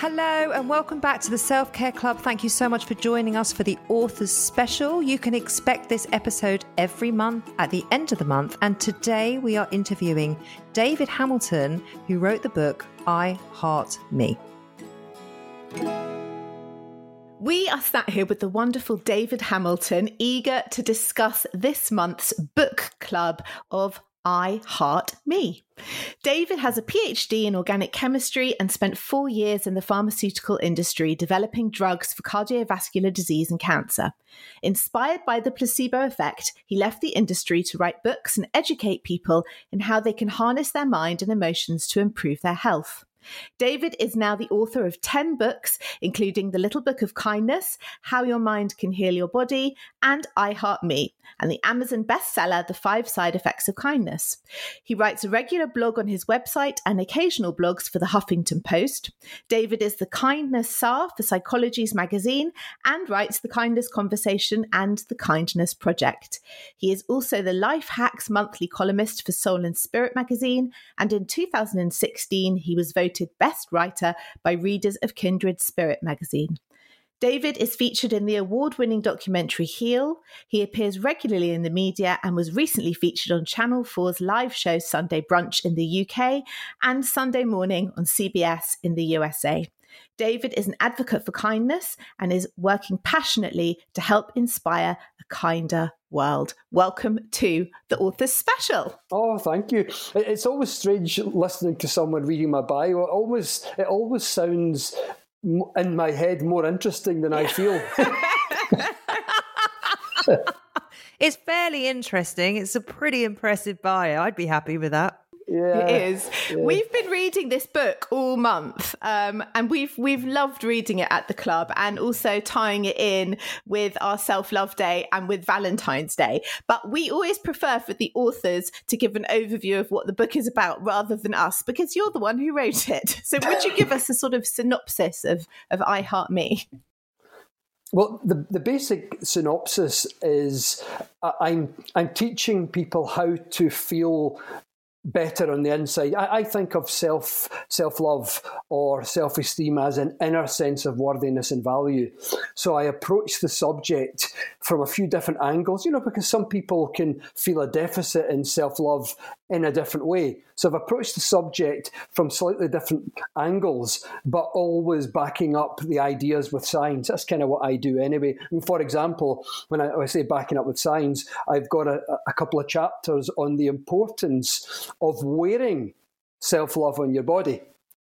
Hello and welcome back to the Self Care Club. Thank you so much for joining us for the Authors Special. You can expect this episode every month at the end of the month. And today we are interviewing David Hamilton, who wrote the book I Heart Me. We are sat here with the wonderful David Hamilton, eager to discuss this month's book club of I Heart Me. David has a PhD in organic chemistry and spent four years in the pharmaceutical industry developing drugs for cardiovascular disease and cancer. Inspired by the placebo effect, he left the industry to write books and educate people in how they can harness their mind and emotions to improve their health. David is now the author of 10 books, including The Little Book of Kindness, How Your Mind Can Heal Your Body, and I Heart Me, and the Amazon bestseller, The Five Side Effects of Kindness. He writes a regular blog on his website and occasional blogs for the Huffington Post. David is the Kindness Tsar for Psychologies magazine and writes The Kindness Conversation and The Kindness Project. He is also the Life Hacks monthly columnist for Soul and Spirit magazine, and in 2016 he was voted voted Best Writer by readers of Kindred Spirit magazine. David is featured in the award winning documentary Heal. He appears regularly in the media and was recently featured on Channel 4's live show Sunday Brunch in the UK and Sunday Morning on CBS in the USA. David is an advocate for kindness and is working passionately to help inspire a kinder world. Welcome to the Authors Special. Oh, thank you. It's always strange listening to someone reading my bio. It always it always sounds in my head more interesting than I feel. it's fairly interesting. It's a pretty impressive bio. I'd be happy with that. Yeah, it is. Yeah. We've been reading this book all month, um, and we've we've loved reading it at the club, and also tying it in with our self love day and with Valentine's Day. But we always prefer for the authors to give an overview of what the book is about rather than us, because you're the one who wrote it. So, would you give us a sort of synopsis of of I Heart Me? Well, the, the basic synopsis is I'm I'm teaching people how to feel better on the inside. I, I think of self self love or self esteem as an inner sense of worthiness and value. So I approach the subject from a few different angles, you know, because some people can feel a deficit in self love in a different way. So I've approached the subject from slightly different angles, but always backing up the ideas with science. That's kind of what I do anyway. And for example, when I, when I say backing up with science, I've got a, a couple of chapters on the importance of wearing self love on your body.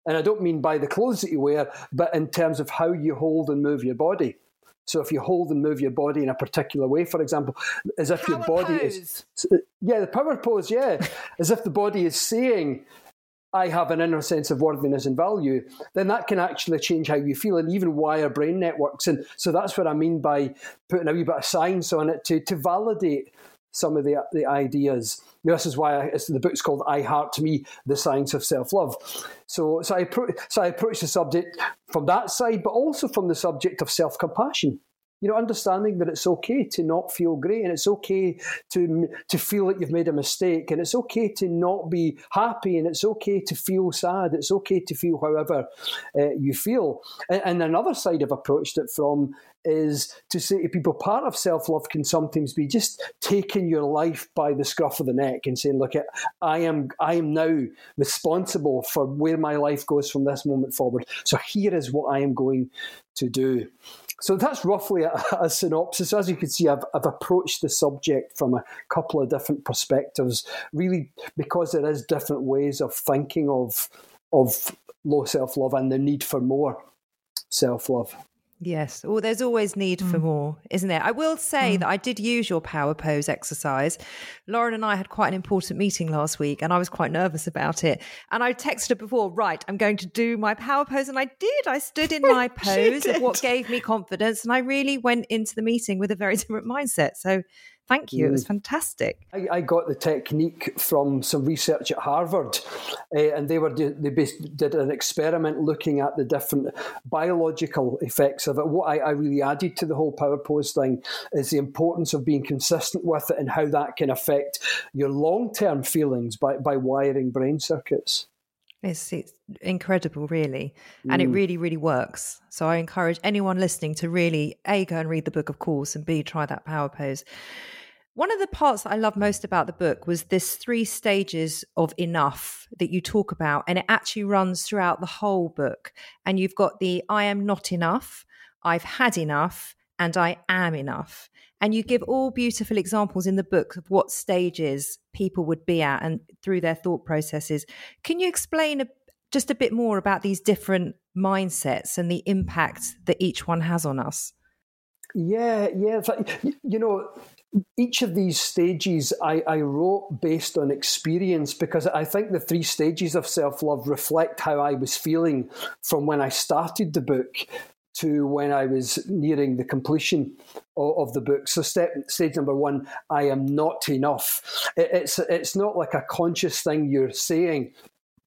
And I don't mean by the clothes that you wear, but in terms of how you hold and move your body. So if you hold and move your body in a particular way, for example, as if power your body pose. is uh, yeah, the power pose, yeah, as if the body is saying, "I have an inner sense of worthiness and value," then that can actually change how you feel and even wire brain networks. And so that's what I mean by putting a wee bit of science on it to to validate some of the the ideas. This is why I, the book's called "I Heart Me: The Science of Self Love." So, so I so I approach the subject from that side, but also from the subject of self compassion you know, understanding that it's okay to not feel great and it's okay to to feel like you've made a mistake and it's okay to not be happy and it's okay to feel sad. It's okay to feel however uh, you feel. And, and another side I've approached it from is to say to people, part of self love can sometimes be just taking your life by the scruff of the neck and saying, "Look, I am I am now responsible for where my life goes from this moment forward. So here is what I am going to do." So that's roughly a, a, synopsis. As you can see, I've, I've approached the subject from a couple of different perspectives, really because there is different ways of thinking of of low self love and the need for more self love. Yes. Well, there's always need mm. for more, isn't there? I will say mm. that I did use your power pose exercise. Lauren and I had quite an important meeting last week and I was quite nervous about it. And I texted her before, right, I'm going to do my power pose. And I did. I stood in my pose of what gave me confidence. And I really went into the meeting with a very different mindset. So Thank you. Mm. It was mm. fantastic. I, I, got the technique from some research at Harvard, uh, and they were they did an experiment looking at the different biological effects of it. What I, I really added to the whole power pose thing is the importance of being consistent with it and how that can affect your long term feelings by, by wiring brain circuits. It's, it's incredible, really. And mm. it really, really works. So I encourage anyone listening to really A, go and read the book, of course, and B, try that power pose. One of the parts that I love most about the book was this three stages of enough that you talk about, and it actually runs throughout the whole book. And you've got the I am not enough, I've had enough, and I am enough. And you give all beautiful examples in the book of what stages people would be at and through their thought processes. Can you explain a, just a bit more about these different mindsets and the impact that each one has on us? Yeah, yeah. You know, each of these stages I, I, wrote based on experience because I think the three stages of self love reflect how I was feeling from when I started the book to when I was nearing the completion of, of the book. So, step stage number one, I am not enough. It, it's it's not like a conscious thing you're saying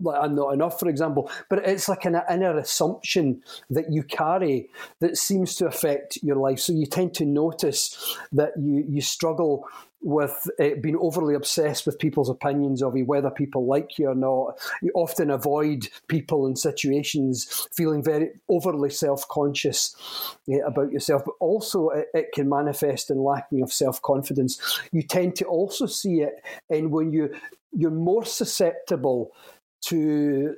like I'm not enough, for example. But it's like an inner assumption that you carry that seems to affect your life. So you tend to notice that you you struggle with uh, being overly obsessed with people's opinions of you, whether people like you or not. You often avoid people and situations, feeling very overly self conscious uh, about yourself. But also, it, it, can manifest in lacking of self confidence. You tend to also see it in when you you're more susceptible to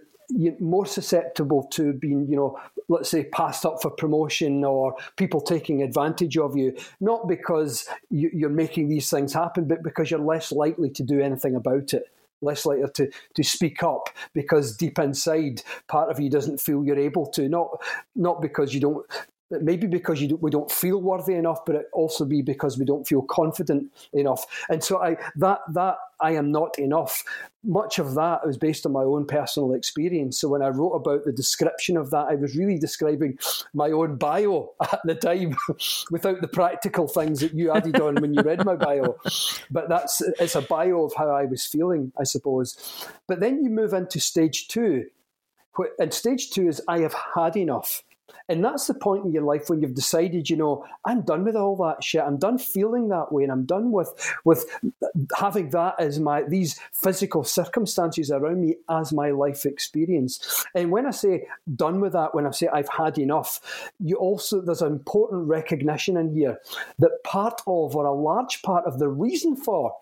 more susceptible to being, you know, let's say passed up for promotion or people taking advantage of you, not because you're making these things happen, but because you're less likely to do anything about it. Less likely to, to speak up because deep inside part of you doesn't feel you're able to. Not not because you don't maybe because don't, we don't feel worthy enough, but it also be because we don't feel confident enough. And so I that that I am not enough. Much of that was based on my own personal experience. So when I wrote about the description of that, I was really describing my own bio at the time, without the practical things that you added on when you read my bio. But that's it's a bio of how I was feeling, I suppose. But then you move into stage two. And stage two is I have had enough. And that's the point in your life when you've decided, you know, I'm done with all that shit. I'm done feeling that way, and I'm done with with having that as my these physical circumstances around me as my life experience. And when I say done with that, when I say I've had enough, you also there's an important recognition in here that part of or a large part of the reason for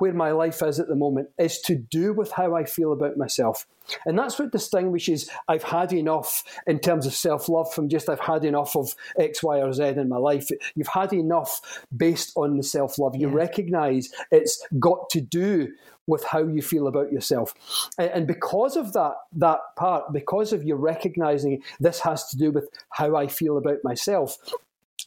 where my life is at the moment is to do with how I feel about myself. And that's what distinguishes I've had enough in terms of self love from just I've had enough of X, Y, or Z in my life. You've had enough based on the self love. You yeah. recognize it's got to do with how you feel about yourself. And because of that, that part, because of you recognizing this has to do with how I feel about myself,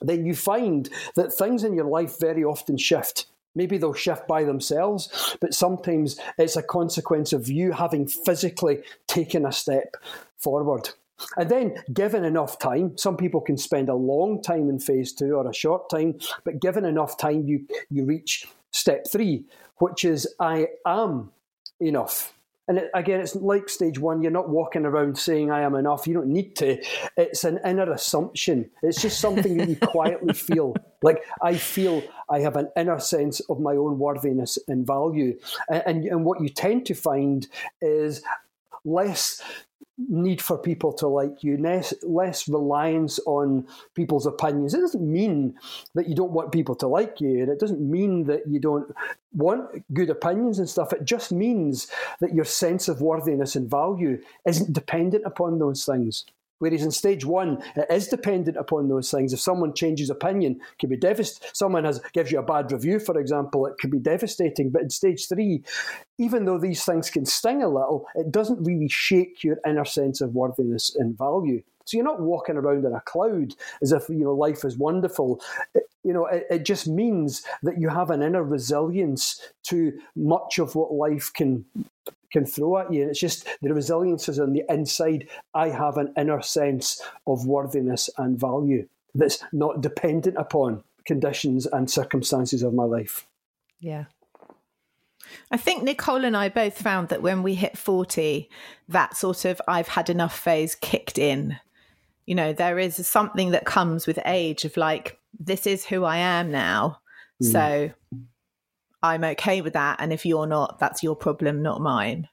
then you find that things in your life very often shift Maybe they'll shift by themselves, but sometimes it's a consequence of you having physically taken a step forward. And then, given enough time, some people can spend a long time in phase two or a short time, but given enough time, you, you reach step three, which is I am enough. And it, again, it's like stage one. You're not walking around saying, I am enough. You don't need to. It's an inner assumption. It's just something that you quietly feel. Like, I feel I have an inner sense of my own worthiness and value. And, and, and what you tend to find is less need for people to like you, less, less reliance on people's opinions. It doesn't mean that you don't want people to like you, and it doesn't mean that you don't want good opinions and stuff. It just means that your sense of worthiness and value isn't dependent upon those things. Whereas in stage one, it is dependent upon those things. If someone changes opinion, it can be devastating. Someone has gives you a bad review, for example, it can be devastating. But in stage three, even though these things can sting a little, it doesn't really shake your inner sense of worthiness and value. So you're not walking around in a cloud as if you know life is wonderful. It, you know, it, it just means that you have an inner resilience to much of what life can can throw at you. And it's just the resilience is on the inside. I have an inner sense of worthiness and value that's not dependent upon conditions and circumstances of my life. Yeah. I think Nicole and I both found that when we hit 40, that sort of I've had enough phase kicked in. You know, there is something that comes with age of like, this is who I am now. Mm. So I'm okay with that. And if you're not, that's your problem, not mine.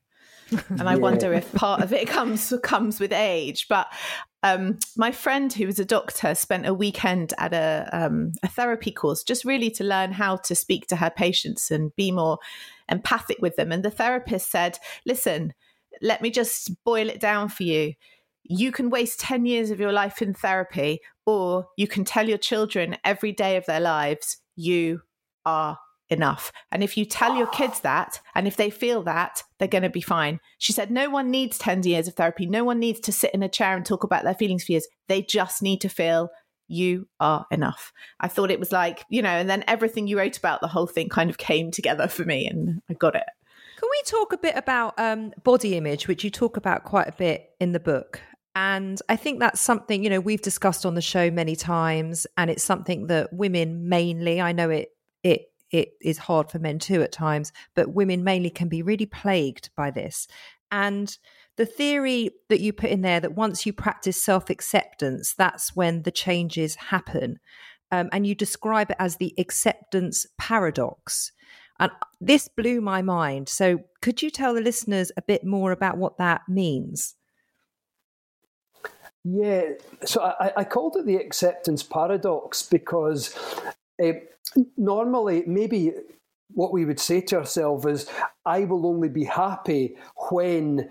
and I yeah. wonder if part of it comes comes with age. But um, my friend, who was a doctor, spent a weekend at a, um, a therapy course just really to learn how to speak to her patients and be more empathic with them. And the therapist said, "Listen, let me just boil it down for you." You can waste 10 years of your life in therapy, or you can tell your children every day of their lives, you are enough. And if you tell your kids that, and if they feel that, they're going to be fine. She said, No one needs 10 years of therapy. No one needs to sit in a chair and talk about their feelings for years. They just need to feel you are enough. I thought it was like, you know, and then everything you wrote about the whole thing kind of came together for me and I got it. Can we talk a bit about um, body image, which you talk about quite a bit in the book? And I think that's something, you know, we've discussed on the show many times, and it's something that women mainly, I know it it it is hard for men too at times, but women mainly can be really plagued by this. And the theory that you put in there that once you practice self acceptance, that's when the changes happen. Um, and you describe it as the acceptance paradox. And this blew my mind. So, could you tell the listeners a bit more about what that means? Yeah, so I, I called it the acceptance paradox because uh, normally, maybe what we would say to ourselves is, I will only be happy when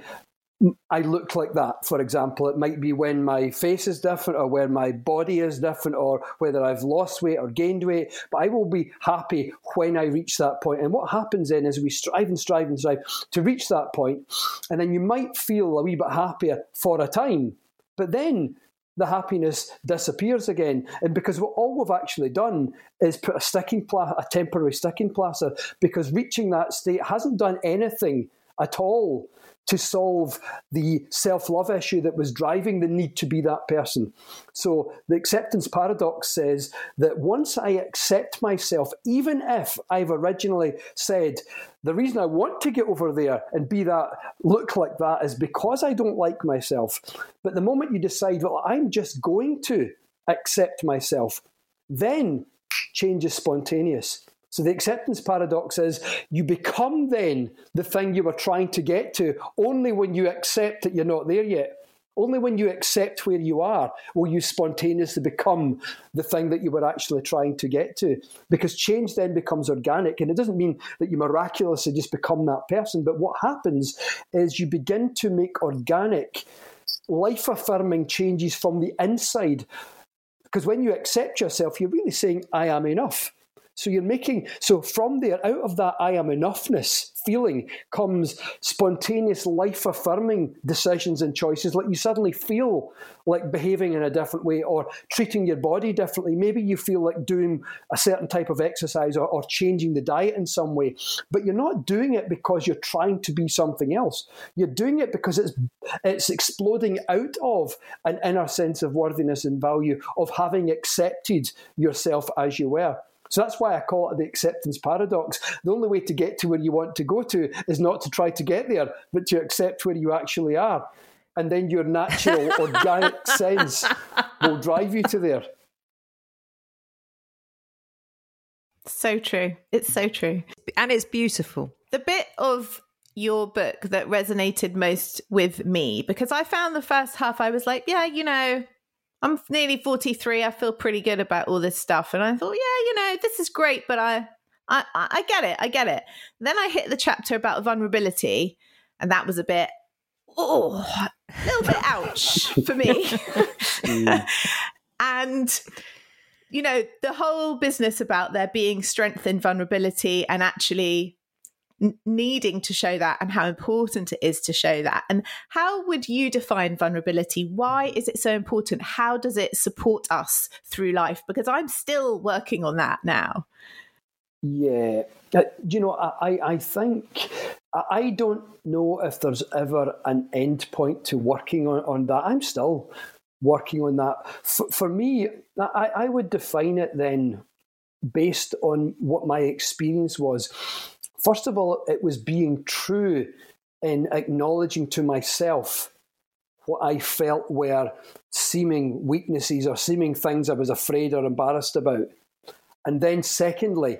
I look like that, for example. It might be when my face is different or where my body is different or whether I've lost weight or gained weight. But I will be happy when I reach that point. And what happens then is we strive and strive and strive to reach that point, And then you might feel a wee bit happier for a time. But then the happiness disappears again. And because what all we've actually done is put a sticking pla- a temporary sticking plaster, because reaching that state hasn't done anything at all to solve the self love issue that was driving the need to be that person. So the acceptance paradox says that once I accept myself, even if I've originally said, the reason I want to get over there and be that, look like that, is because I don't like myself. But the moment you decide, well, I'm just going to accept myself, then change is spontaneous. So the acceptance paradox is you become then the thing you were trying to get to only when you accept that you're not there yet. Only when you accept where you are will you spontaneously become the thing that you were actually trying to get to. Because change then becomes organic. And it doesn't mean that you miraculously just become that person. But what happens is you begin to make organic, life affirming changes from the inside. Because when you accept yourself, you're really saying, I am enough. So you're making, so from there, out of that I am enoughness feeling comes spontaneous life affirming decisions and choices. Like you suddenly feel like behaving in a different way or treating your body differently. Maybe you feel like doing a certain type of exercise or, or changing the diet in some way, but you're not doing it because you're trying to be something else. You're doing it because it's it's exploding out of an inner sense of worthiness and value of having accepted yourself as you were. So that's why I call it the acceptance paradox. The only way to get to where you want to go to is not to try to get there, but to accept where you actually are. And then your natural, organic sense will drive you to there. So true. It's so true. And it's beautiful. The bit of your book that resonated most with me, because I found the first half, I was like, yeah, you know, I'm nearly 43. I feel pretty good about all this stuff. And I thought, yeah, you know, this is great, but I, I, I get it. I get it. Then I hit the chapter about vulnerability, and that was a bit, oh, a little bit ouch for me. mm. and, you know, the whole business about there being strength in vulnerability and actually needing to show that and how important it is to show that. And how would you define vulnerability? Why is it so important? How does it support us through life? Because I'm still working on that now. Yeah. Uh, you know, I, I think, I don't know if there's ever an end point to working on, on that. I'm still working on that. For, for me, I, I would define it then based on what my experience was. First of all, it was being true in acknowledging to myself what I felt were seeming weaknesses or seeming things I was afraid or embarrassed about. And then, secondly,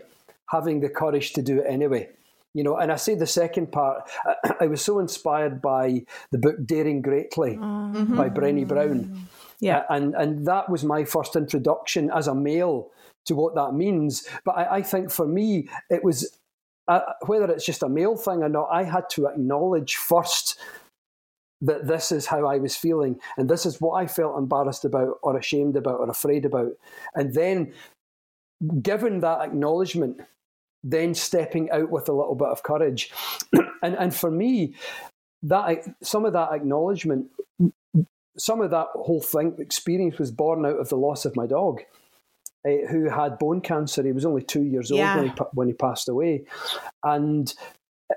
having the courage to do it anyway. You know, and I say the second part, I was so inspired by the book Daring Greatly mm-hmm. by Brené Brown. Yeah. And, and that was my first introduction as a male to what that means. But I, I think for me, it was whether it's just a male thing or not, I had to acknowledge first that this is how I was feeling and this is what I felt embarrassed about or ashamed about or afraid about. And then, given that acknowledgement, then stepping out with a little bit of courage. and and for me, that some of that acknowledgement, some of that whole thing experience was born out of the loss of my dog. Uh, who had bone cancer? He was only two years yeah. old when he, when he passed away, and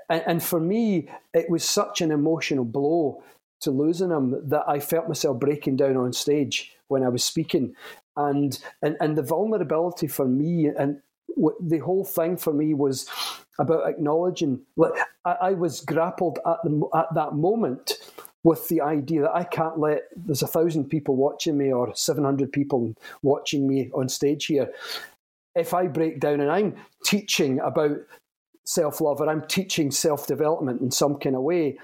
and for me, it was such an emotional blow to losing him that I felt myself breaking down on stage when I was speaking, and and and the vulnerability for me and the whole thing for me was about acknowledging. Like I, I was grappled at the at that moment with the idea that I can't let there's a thousand people watching me or seven hundred people watching me on stage here. If I break down and I'm teaching about self love or I'm teaching self development in some kind of way,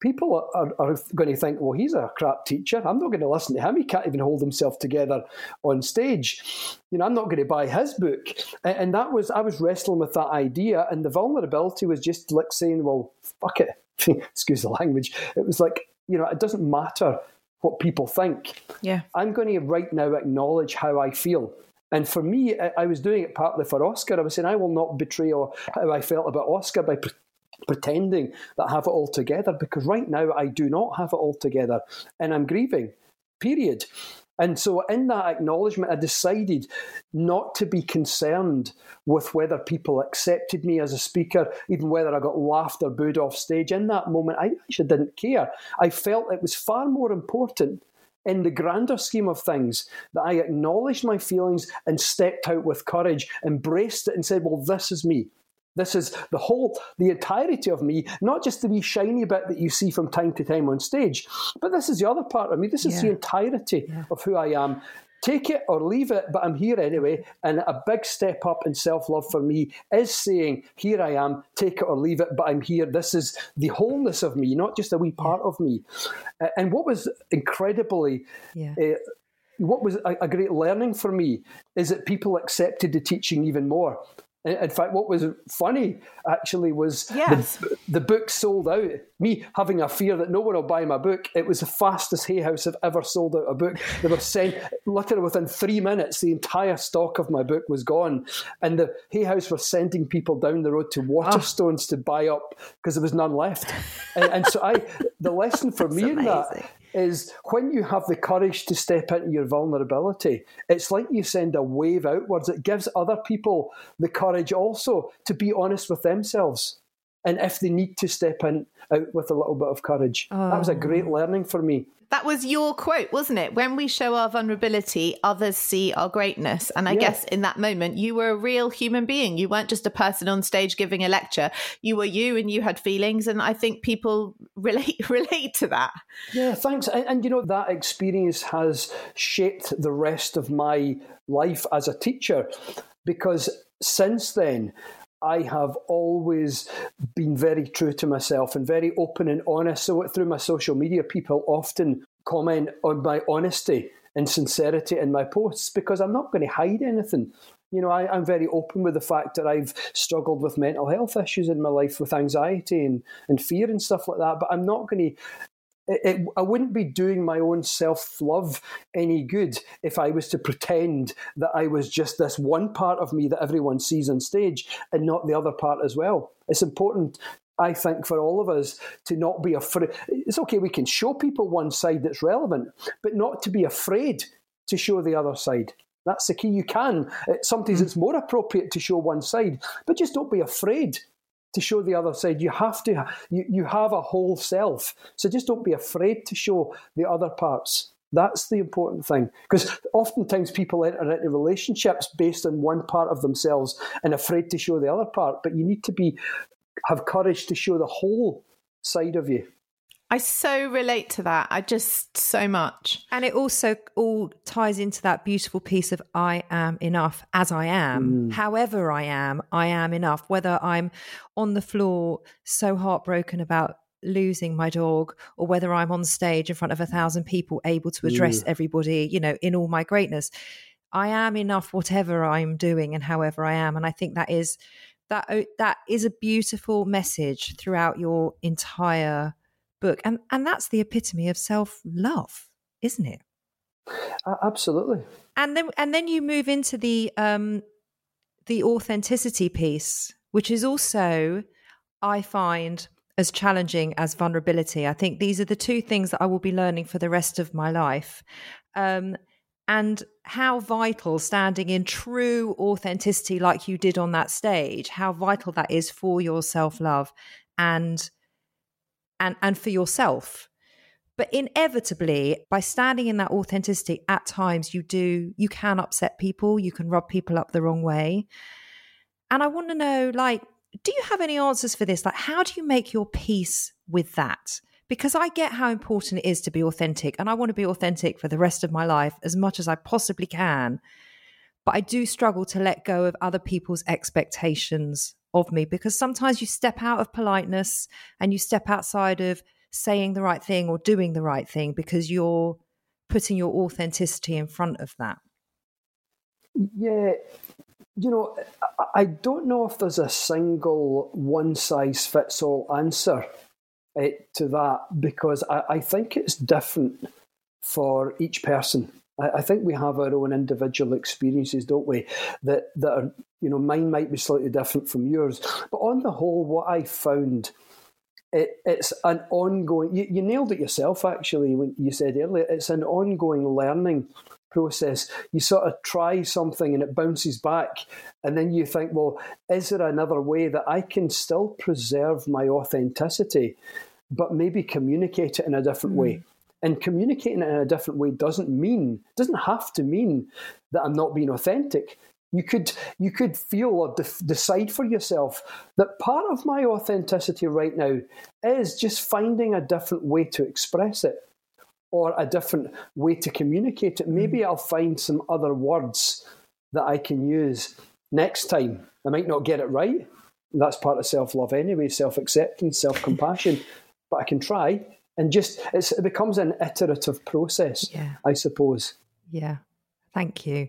people are, are, going to think, well, he's a crap teacher. I'm not going to listen to him. He can't even hold himself together on stage. You know, I'm not going to buy his book. And that was, I was wrestling with that idea. And the vulnerability was just like saying, well, fuck it. Excuse the language. It was like, you know, it doesn't matter what people think. Yeah. I'm going to right now acknowledge how I feel. And for me, I was doing it partly for Oscar. I was saying, I will not betray how I felt about Oscar by pretending that I have it all together because right now I do not have it all together and I'm grieving, period. And so, in that acknowledgement, I decided not to be concerned with whether people accepted me as a speaker, even whether I got laughed or booed off stage. In that moment, I actually didn't care. I felt it was far more important in the grander scheme of things that I acknowledged my feelings and stepped out with courage, embraced it, and said, Well, this is me. This is the whole, the entirety of me, not just the wee shiny bit that you see from time to time on stage, but this is the other part of me. This is yeah. the entirety yeah. of who I am. Take it or leave it, but I'm here anyway. And a big step up in self love for me is saying, Here I am, take it or leave it, but I'm here. This is the wholeness of me, not just a wee part yeah. of me. And what was incredibly uh, what was a, a, great learning for me is that people accepted the teaching even more. In fact, what was funny actually was yes. the, the, book sold out. Me having a fear that no one will buy my book, it was the fastest Hay House have ever sold out a book. They were sent literally within three minutes, the entire stock of my book was gone, and the Hay House were sending people down the road to Waterstones oh. to buy up because there was none left. and, and, so I, the lesson for me amazing. in that is when you have the courage to step into your vulnerability, it's like you send a wave outwards. It gives other people the courage also to be honest with themselves. And if they need to step in out with a little bit of courage, oh. that was a oh. great oh. learning for me. That was your quote, wasn't it? When we show our vulnerability, others see our greatness. And I yeah. guess in that moment, you were a real human being. You weren't just a person on stage giving a lecture. You were you and you had feelings. And I think people relate relate to that. Yeah, thanks. And, and you know, that experience has shaped the rest of my life as a teacher because since then, I have always been very true to myself and very open and honest. So through my social media, people often comment on my honesty and sincerity in my posts because I'm not going to hide anything. You know, I, am very open with the fact that I've struggled with mental health issues in my life, with anxiety and, and fear and stuff like that. But I'm not going to It, it, I wouldn't be doing my own self love any good if I was to pretend that I was just this one part of me that everyone sees on stage and not the other part as well. It's important I think for all of us to not be afraid. It's okay, we can show people one side that's relevant, but not to be afraid to show the other side. That's the key. You can. Sometimes hmm. it's more appropriate to show one side, but just don't be afraid to show the other side. You have to. You, you have a whole self, so just don't be afraid to show the other parts. That's the important thing. Because oftentimes people enter into relationships based on one part of themselves and afraid to show the other part. But you need to be have courage to show the whole side of you. I so relate to that. I just so much. And it also all ties into that beautiful piece of I am enough as I am. Mm. However I am, I am enough. Whether I'm on the floor so heartbroken about losing my dog or whether I'm on stage in front of a thousand people able to address mm. everybody, you know, in all my greatness. I am enough whatever I'm doing and however I am. And I think that is that that is a beautiful message throughout your entire book and and that's the epitome of self-love isn't it? Uh, absolutely. And then and then you move into the um the authenticity piece which is also i find as challenging as vulnerability. I think these are the two things that i will be learning for the rest of my life. Um and how vital standing in true authenticity like you did on that stage how vital that is for your self-love and and and for yourself. But inevitably by standing in that authenticity at times you do you can upset people you can rub people up the wrong way. And i want to know like do you have any answers for this? Like how do you make your peace with that? Because I get how important it is to be authentic and I want to be authentic for the rest of my life as much as I possibly can. But I do struggle to let go of other people's expectations of me because sometimes you step out of politeness and you step outside of saying the right thing or doing the right thing because you're putting your authenticity in front of that. Yeah, you know, I don't know if there's a single one size fits all answer uh, to that because I, think it's different for each person. I, I, think we have our own individual experiences, don't we? That that are you know mine might be slightly different from yours, but on the whole, what I found. It, it's an ongoing. You, you nailed it yourself, actually, when you said earlier. It's an ongoing learning process. You sort of try something and it bounces back, and then you think, well, is there another way that I can still preserve my authenticity? but maybe communicate it in a different mm. way. And communicating it in a different way doesn't mean doesn't have to mean that I'm not being authentic. You could you could feel or de- decide for yourself that part of my authenticity right now is just finding a different way to express it or a different way to communicate it. Maybe mm. I'll find some other words that I can use next time. I might not get it right. That's part of self love anyway, self acceptance, self compassion but I can try. And just it becomes an iterative process, yeah. I suppose. Yeah. Thank you.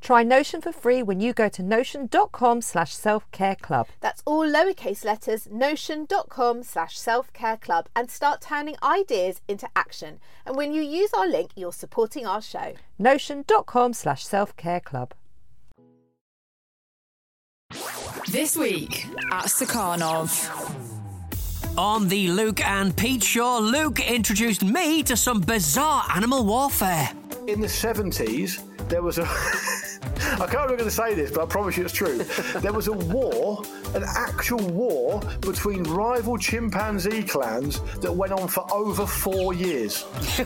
Try Notion for free when you go to notion.com slash self-care club. That's all lowercase letters, notion.com slash self-care club, and start turning ideas into action. And when you use our link, you're supporting our show. Notion.com slash self-care club. This week at Stakhanov. On the Luke and Pete show, Luke introduced me to some bizarre animal warfare. In the 70s, there was a. I can't remember to say this, but I promise you it's true. There was a war, an actual war between rival chimpanzee clans that went on for over four years.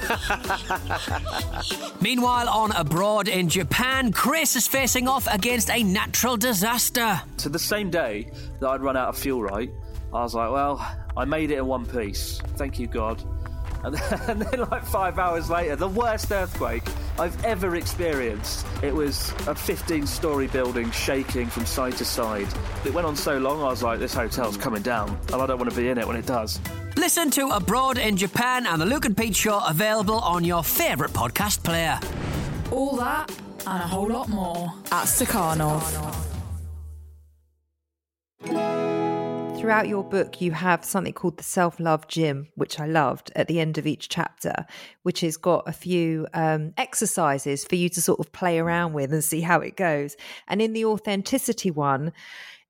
Meanwhile, on abroad in Japan, Chris is facing off against a natural disaster. So the same day that I'd run out of fuel, right, I was like, well, I made it in one piece. Thank you, God. And then, like five hours later, the worst earthquake I've ever experienced. It was a 15 story building shaking from side to side. It went on so long, I was like, this hotel's coming down, and I don't want to be in it when it does. Listen to Abroad in Japan and the Luke and Pete Show available on your favourite podcast player. All that and a whole lot more at Stakhanov. Throughout your book, you have something called the self love gym, which I loved at the end of each chapter, which has got a few um, exercises for you to sort of play around with and see how it goes. And in the authenticity one,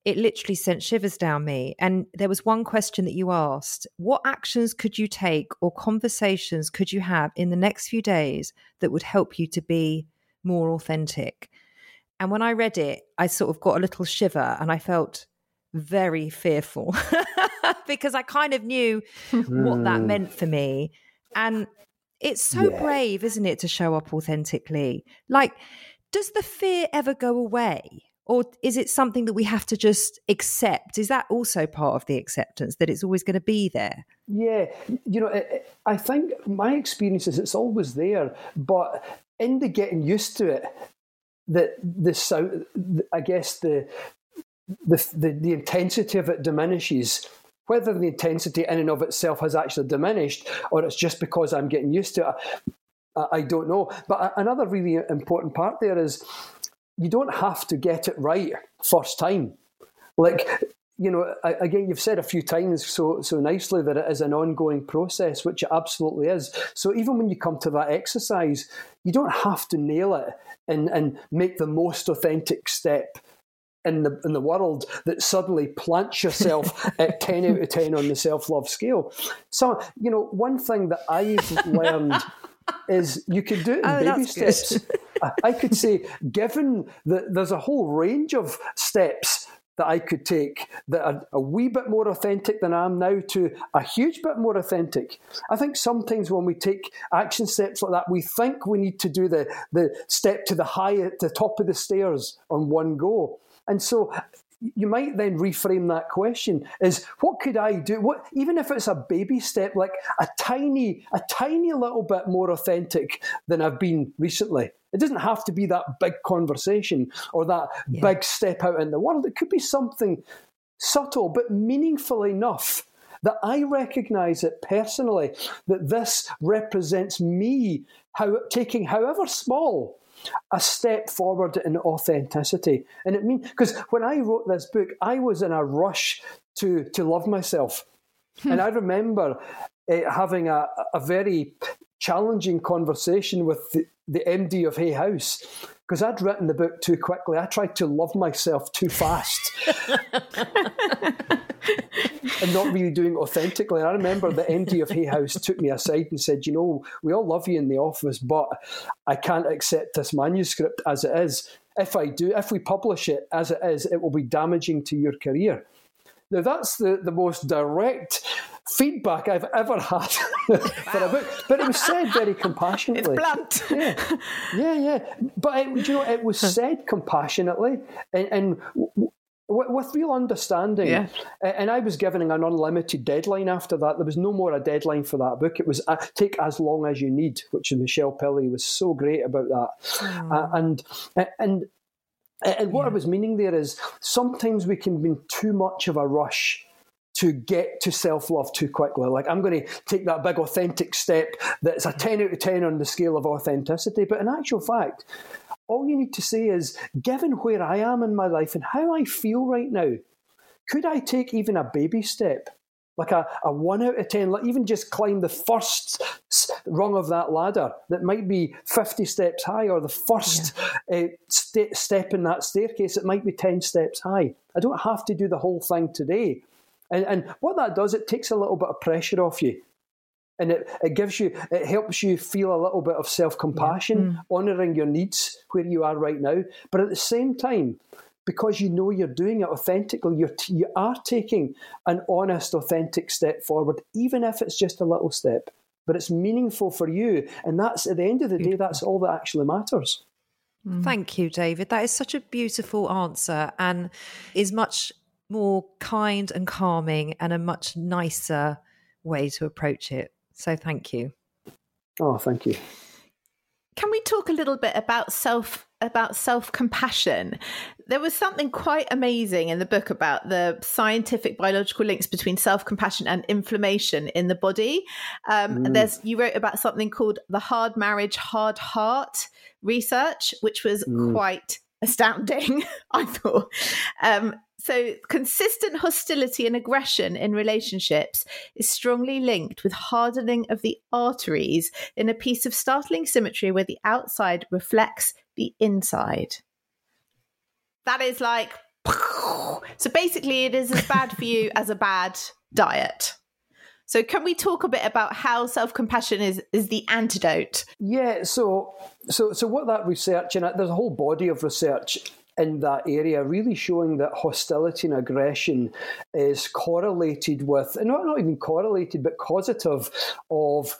it literally sent shivers down me. And there was one question that you asked What actions could you take or conversations could you have in the next few days that would help you to be more authentic? And when I read it, I sort of got a little shiver and I felt very fearful because I kind of knew what that mm. meant for me. And it's so Yeah. brave, isn't it, to show up authentically? Like, does the fear ever go away? Or is it something that we have to just accept? Is that also part of the acceptance that it's always going to be there? Yeah, you know, it, it- I think my experience is it's always there, but in the getting used to it, that the sound, I guess the, the the the intensity of it diminishes. Whether the intensity in and of itself has actually diminished, or it's just because I'm getting used to it, I, don't know. But another really important part there is you don't have to get it right first time. Like, you know, again, you've said a few times so so nicely that it is an ongoing process, which it absolutely is. So even when you come to that exercise, you don't have to nail it and and make the most authentic step in the in the world that suddenly plants yourself at ten out of ten on the self love scale. So you know, one thing that I've learned is you can do it in Oh, baby steps. I- I could say, given that there's a whole range of steps that I could take that are a wee bit more authentic than I am now to a huge bit more authentic. I think sometimes when we take action steps like that, we think we need to do the, the step to the high at the top of the stairs on one go. And so you might then reframe that question is what could I do? What even if it's a baby step, like a tiny, a tiny little bit more authentic than I've been recently. It doesn't have to be that big conversation or that yeah. big step out in the world. It could be something subtle but meaningful enough that I recognize it personally, that this represents me how, taking however small a step forward in authenticity. And it means, because when I wrote this book, I was in a rush to, to love myself. and I remember uh, having a, a very challenging conversation with the, the MD of Hay House because I'd written the book too quickly. I tried to love myself too fast. and not really doing it authentically. And I remember the MD of Hay House took me aside and said, You know, we all love you in the office, but I can't accept this manuscript as it is. If I do, if we publish it as it is, it will be damaging to your career. Now, that's the, the most direct feedback I've ever had for a book, but it was said very compassionately. It's blunt. Yeah, yeah, yeah. But it, you know, it was said compassionately, and, and with real understanding. Yeah. And I was given an unlimited deadline after that. There was no more a deadline for that book. It was uh, take as long as you need, which Michelle Pilley was so great about that. Uh, and and and what yeah. I was meaning there is sometimes we can be in too much of a rush to get to self love too quickly. Like, I'm going to take that big authentic step that's a 10 out of 10 on the scale of authenticity. But in actual fact, all you need to say is, given where I am in my life and how I feel right now, could I take even a baby step? Like a, a one out of 10, like even just climb the first rung of that ladder that might be 50 steps high, or the first yeah. uh, st- step in that staircase that might be 10 steps high. I don't have to do the whole thing today. And, and what that does, it takes a little bit of pressure off you and it, it gives you it helps you feel a little bit of self-compassion yeah. mm. honoring your needs where you are right now but at the same time because you know you're doing it authentically you're t- you are taking an honest authentic step forward even if it's just a little step but it's meaningful for you and that's at the end of the day that's all that actually matters mm. Thank you, David. That is such a beautiful answer and is much more kind and calming and a much nicer way to approach it. So thank you. Oh, thank you. Can we talk a little bit about self about self compassion? There was something quite amazing in the book about the scientific biological links between self compassion and inflammation in the body. Um, mm. There's you wrote about something called the hard marriage, hard heart research, which was mm. quite astounding. I thought. Um, so, consistent hostility and aggression in relationships is strongly linked with hardening of the arteries in a piece of startling symmetry where the outside reflects the inside. That is like. So, basically, it is as bad for you as a bad diet. So, can we talk a bit about how self compassion is is the antidote? Yeah. So, so, so what that research and there's a whole body of research in that area, really showing that hostility and aggression is correlated with, and not, not even correlated, but causative of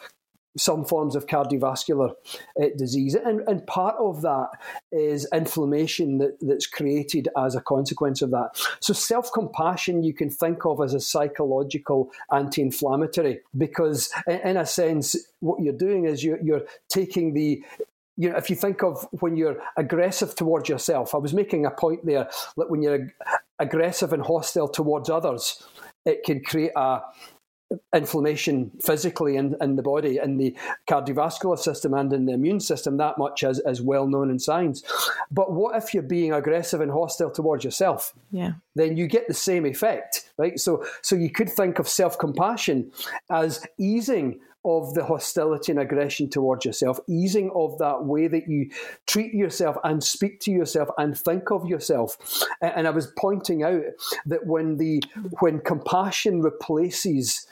some forms of cardiovascular uh, disease. And, and part of that is inflammation that, that's created as a consequence of that. So, self compassion you can think of as a psychological anti inflammatory because, in, in, a sense, what you're doing is you're, you're taking the you know, if you think of when you're aggressive towards yourself, I was making a point there that when you're ag- aggressive and hostile towards others, it can create a inflammation physically in, in the body, in the cardiovascular system and in the immune system, that much as, as well known in science. But what if you're being aggressive and hostile towards yourself? Yeah. Then you get the same effect, right? So so you could think of self-compassion as easing of the hostility and aggression towards yourself, easing of that way that you treat yourself and speak to yourself and think of yourself. And I was pointing out that when the when compassion replaces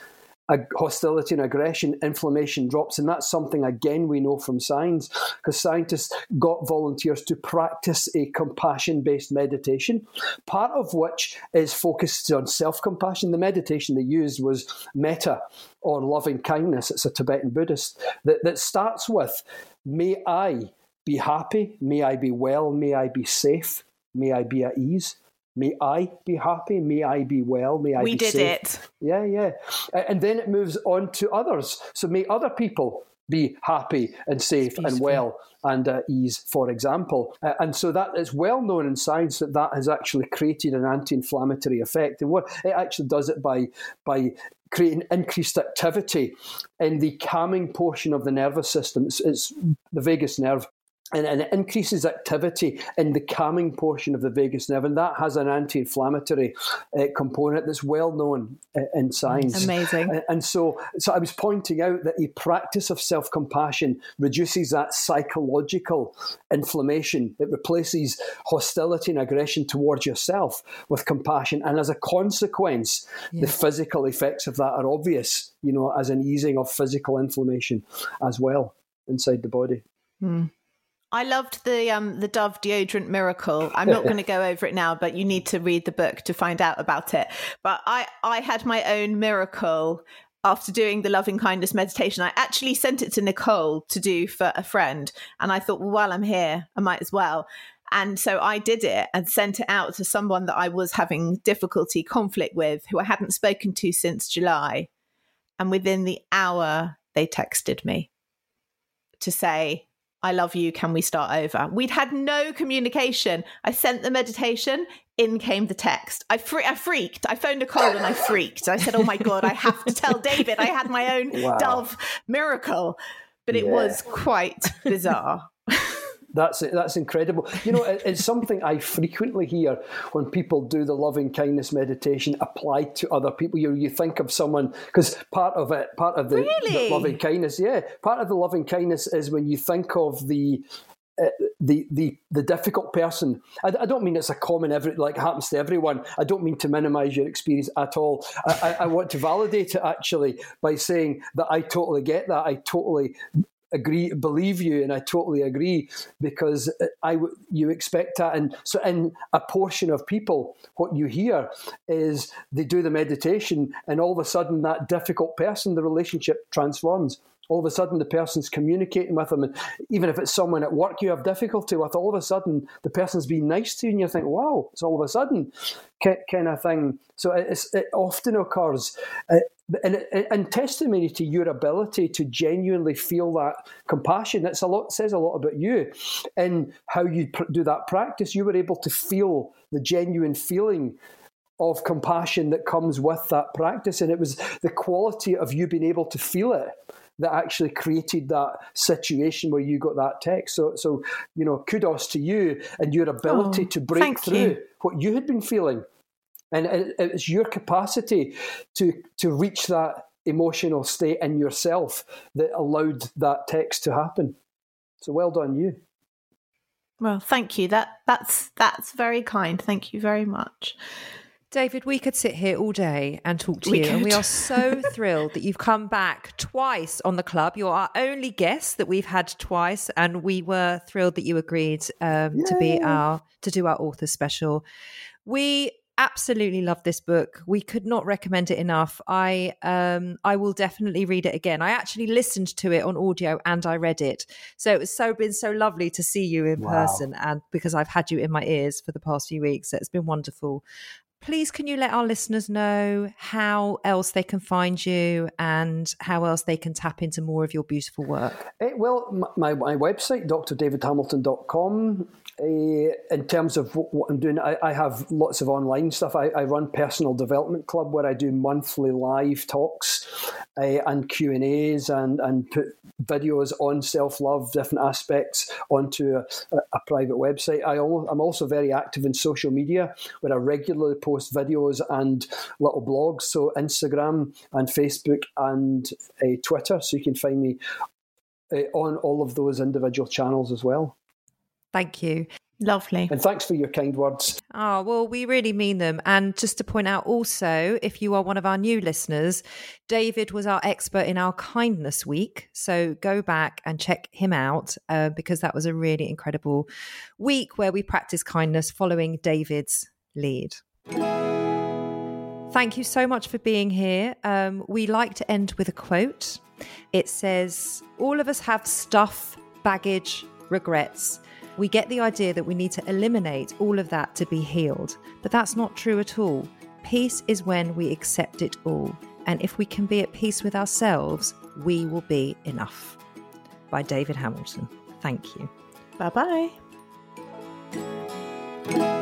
hostility and aggression, inflammation drops. And that's something, again, we know from science, because scientists got volunteers to practice a compassion based meditation, part of which is focused on self compassion. The meditation they used was metta or loving kindness. It's a Tibetan Buddhist that, that starts with, May I be happy, may I be well, may I be safe, may I be at ease. May I be happy? May I be well? May I we did safe? it. Yeah, yeah. And then it moves on to others. So may other people be happy and safe and well and at ease, for example. Uh, and so that is well known in science that that has actually created an anti-inflammatory effect. And what it actually does it by by creating increased activity in the calming portion of the nervous system. It's, it's the vagus nerve and, and, it increases activity in the calming portion of the vagus nerve, and that has an anti-inflammatory uh, component that's well known uh, in science. Amazing. And, and, so, so I was pointing out that a practice of self-compassion reduces that psychological inflammation. It replaces hostility and aggression towards yourself with compassion, and as a consequence, yeah. the physical effects of that are obvious. You know, as an easing of physical inflammation as well inside the body. Mm. I loved the um, the Dove deodorant miracle. I'm not going to go over it now, but you need to read the book to find out about it. But I I had my own miracle after doing the loving kindness meditation. I actually sent it to Nicole to do for a friend, and I thought, well, while I'm here, I might as well. And so I did it and sent it out to someone that I was having difficulty, conflict with, who I hadn't spoken to since July. And within the hour, they texted me to say, I love you. Can we start over? We'd had no communication. I sent the meditation. In came the text. I, fre- I freaked. I phoned Nicole and I freaked. I said, "Oh my god, I have to tell David. I had my own wow. Dove miracle." But it yeah. was quite bizarre. That's that's incredible. You know, it, it's something I frequently hear when people do the loving kindness meditation applied to other people. You you think of someone because part of it, part of the, really? the loving kindness, yeah, part of the loving kindness is when you think of the uh, the the the difficult person. I, I, don't mean it's a common every like happens to everyone. I don't mean to minimise your experience at all. I, I, I, want to validate it actually by saying that I totally get that. I totally agree, believe you, and I totally agree because I you expect that, and so in a portion of people, what you hear is they do the meditation, and all of a sudden that difficult person, the relationship transforms all of a sudden the person's communicating with them, and even if it's someone at work you have difficulty with, all of a sudden the person's being nice to you, and you think, "Wow!" It's all of a sudden kind of thing. So it often occurs. Uh, And, and testimony to your ability to genuinely feel that compassion, it's a lot says a lot about you and how you pr- do that practice. You were able to feel the genuine feeling of compassion that comes with that practice, and it was the quality of you being able to feel it that actually created that situation where you got that text. So, so you know, kudos to you and your oh, ability oh, to break through you. what you had been feeling and it, it's your capacity to to reach that emotional state in yourself that allowed that text to happen. So well done, you. Well, thank you. That that's that's very kind. Thank you very much. David, we could sit here all day and talk to we you. Could. And we are so thrilled that you've come back twice on the club. You're our only guest that we've had twice, and we were thrilled that you agreed um, to be our to do our author special. We absolutely love this book. We could not recommend it enough. I um I will definitely read it again. I actually listened to it on audio and I read it. So it's so been so lovely to see you in wow. person and because I've had you in my ears for the past few weeks. So it's been wonderful. Please, can you let our listeners know how else they can find you and how else they can tap into more of your beautiful work? Uh, well, my, my website, drdavidhamilton.com, uh, in terms of what, I'm doing, I, I, have lots of online stuff. I, I, run Personal Development Club where I do monthly live talks uh, and Q and A's and and put videos on self love, different aspects onto a, a, private website. I am also very active in social media where I regularly post videos and little blogs. So Instagram and Facebook and uh, Twitter. So you can find me uh, on all of those individual channels as well. Thank you. Lovely. And thanks for your kind words. Oh, well, we really mean them. And just to point out also, if you are one of our new listeners, David was our expert in our kindness week. So go back and check him out uh, because that was a really incredible week where we practiced kindness following David's lead. Thank you so much for being here. Um, we like to end with a quote. It says, All of us have stuff, baggage, regrets we get the idea that we need to eliminate all of that to be healed. But that's not true at all. Peace is when we accept it all. And if we can be at peace with ourselves, we will be enough. by David Hamilton. Thank you. Bye bye.